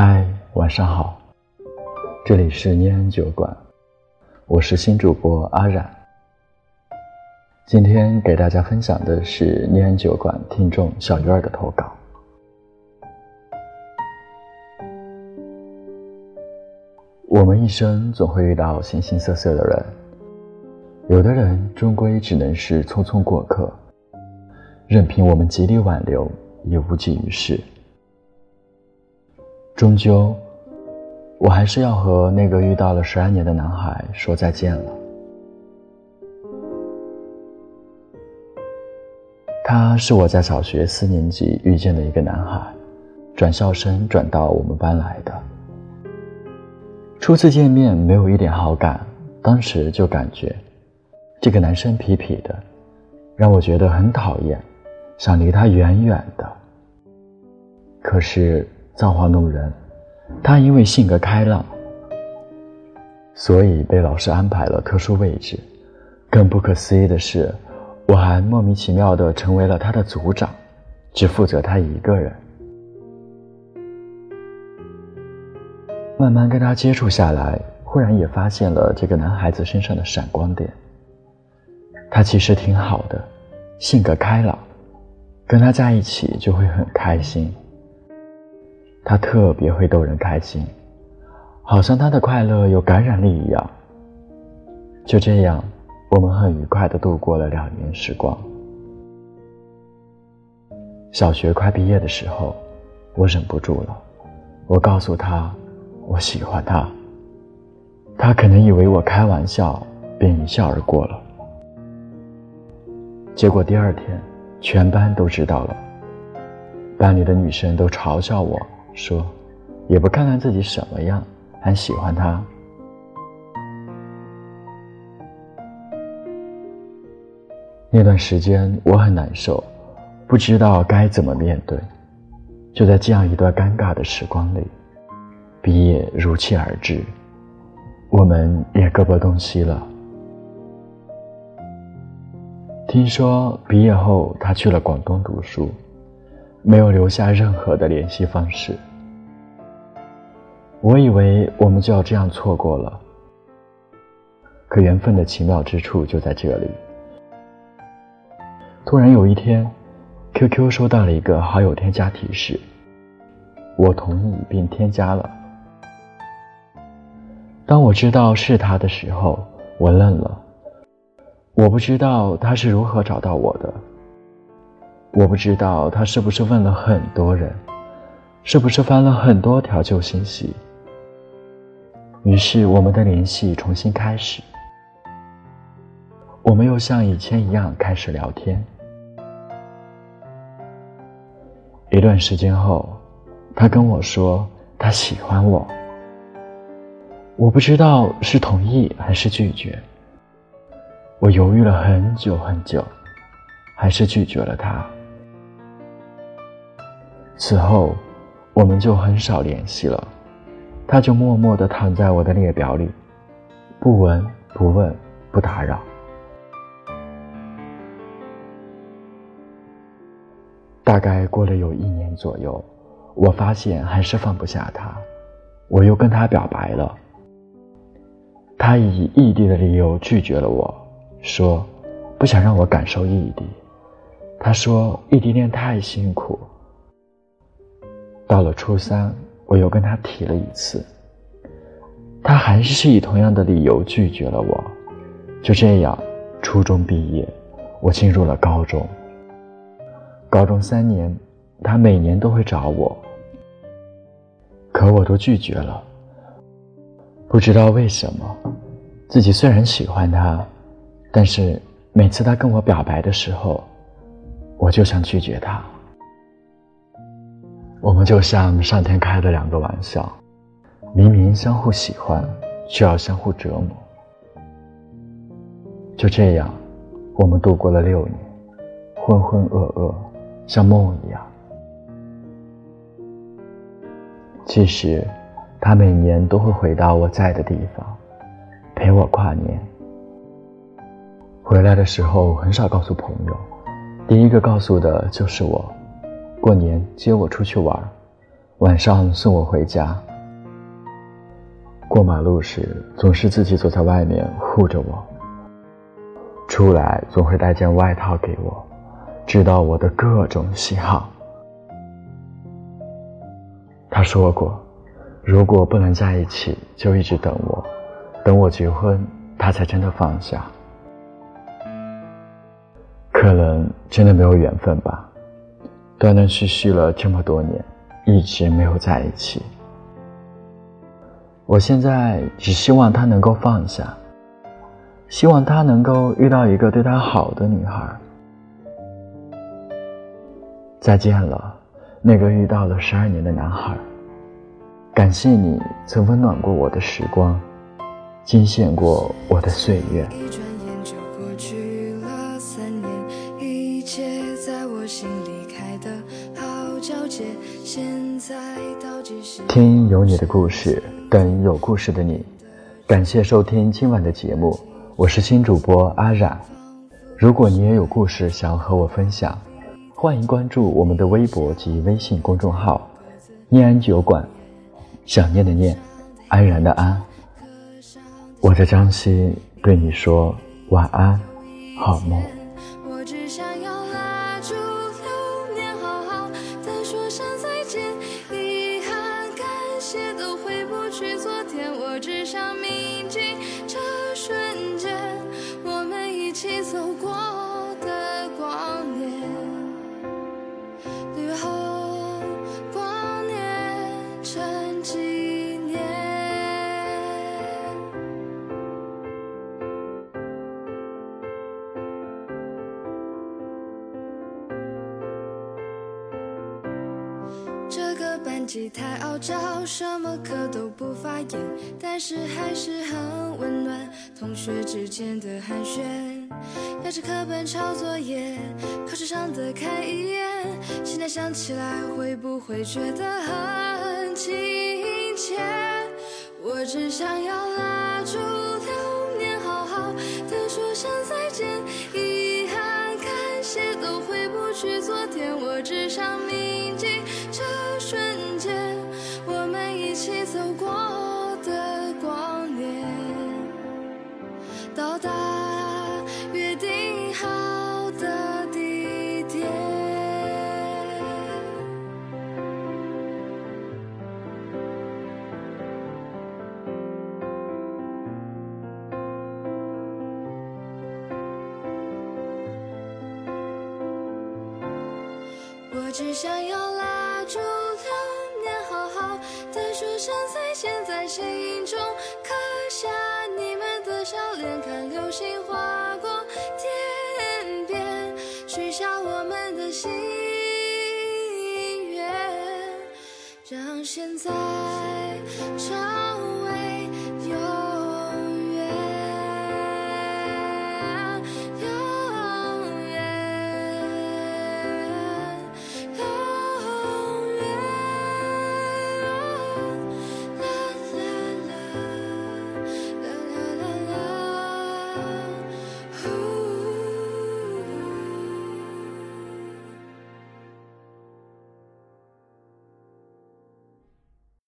嗨，晚上好，这里是念安酒馆，我是新主播阿冉。今天给大家分享的是念安酒馆听众小鱼儿的投稿。我们一生总会遇到形形色色的人，有的人终归只能是匆匆过客，任凭我们极力挽留，也无济于事。终究，我还是要和那个遇到了十二年的男孩说再见了。他是我在小学四年级遇见的一个男孩，转校生转到我们班来的。初次见面没有一点好感，当时就感觉这个男生痞痞的，让我觉得很讨厌，想离他远远的。可是。造化弄人，他因为性格开朗，所以被老师安排了特殊位置。更不可思议的是，我还莫名其妙的成为了他的组长，只负责他一个人。慢慢跟他接触下来，忽然也发现了这个男孩子身上的闪光点。他其实挺好的，性格开朗，跟他在一起就会很开心。他特别会逗人开心，好像他的快乐有感染力一样。就这样，我们很愉快的度过了两年时光。小学快毕业的时候，我忍不住了，我告诉他我喜欢他。他可能以为我开玩笑，便一笑而过了。结果第二天，全班都知道了，班里的女生都嘲笑我。说，也不看看自己什么样，还喜欢他。那段时间我很难受，不知道该怎么面对。就在这样一段尴尬的时光里，毕业如期而至，我们也各奔东西了。听说毕业后他去了广东读书，没有留下任何的联系方式。我以为我们就要这样错过了，可缘分的奇妙之处就在这里。突然有一天，QQ 收到了一个好友添加提示，我同意并添加了。当我知道是他的时候，我愣了。我不知道他是如何找到我的，我不知道他是不是问了很多人，是不是翻了很多条旧信息。于是，我们的联系重新开始。我们又像以前一样开始聊天。一段时间后，他跟我说他喜欢我。我不知道是同意还是拒绝。我犹豫了很久很久，还是拒绝了他。此后，我们就很少联系了。他就默默地躺在我的列表里，不闻不问不打扰。大概过了有一年左右，我发现还是放不下他，我又跟他表白了。他以异地的理由拒绝了我，说不想让我感受异地。他说异地恋太辛苦。到了初三。我又跟他提了一次，他还是以同样的理由拒绝了我。就这样，初中毕业，我进入了高中。高中三年，他每年都会找我，可我都拒绝了。不知道为什么，自己虽然喜欢他，但是每次他跟我表白的时候，我就想拒绝他。我们就像上天开的两个玩笑，明明相互喜欢，却要相互折磨。就这样，我们度过了六年，浑浑噩噩，像梦一样。其实，他每年都会回到我在的地方，陪我跨年。回来的时候很少告诉朋友，第一个告诉的就是我。过年接我出去玩，晚上送我回家。过马路时总是自己走在外面护着我，出来总会带件外套给我，知道我的各种喜好。他说过，如果不能在一起，就一直等我，等我结婚，他才真的放下。可能真的没有缘分吧，断断续续了这么多年，一直没有在一起。我现在只希望他能够放下，希望他能够遇到一个对他好的女孩。再见了，那个遇到了十二年的男孩。感谢你曾温暖过我的时光，惊现过我的岁月。听有你的故事，等有故事的你。感谢收听今晚的节目，我是新主播阿冉。如果你也有故事想要和我分享，欢迎关注我们的微博及微信公众号“念安酒馆”。想念的念，安然的安。我在江西对你说晚安，好梦。昨天，我只想明。个班级太傲娇，什么课都不发言，但是还是很温暖。同学之间的寒暄，压着课本抄作业，考试上的看一眼。现在想起来，会不会觉得很亲切？我只想要拉住流年，好好的说声再见。遗憾、感谢都回不去昨天，我只想铭我只想要拉住流年，好好的说。声再见，在心中刻下你们的笑脸，看流星划过天边，许下我们的心愿，让现在。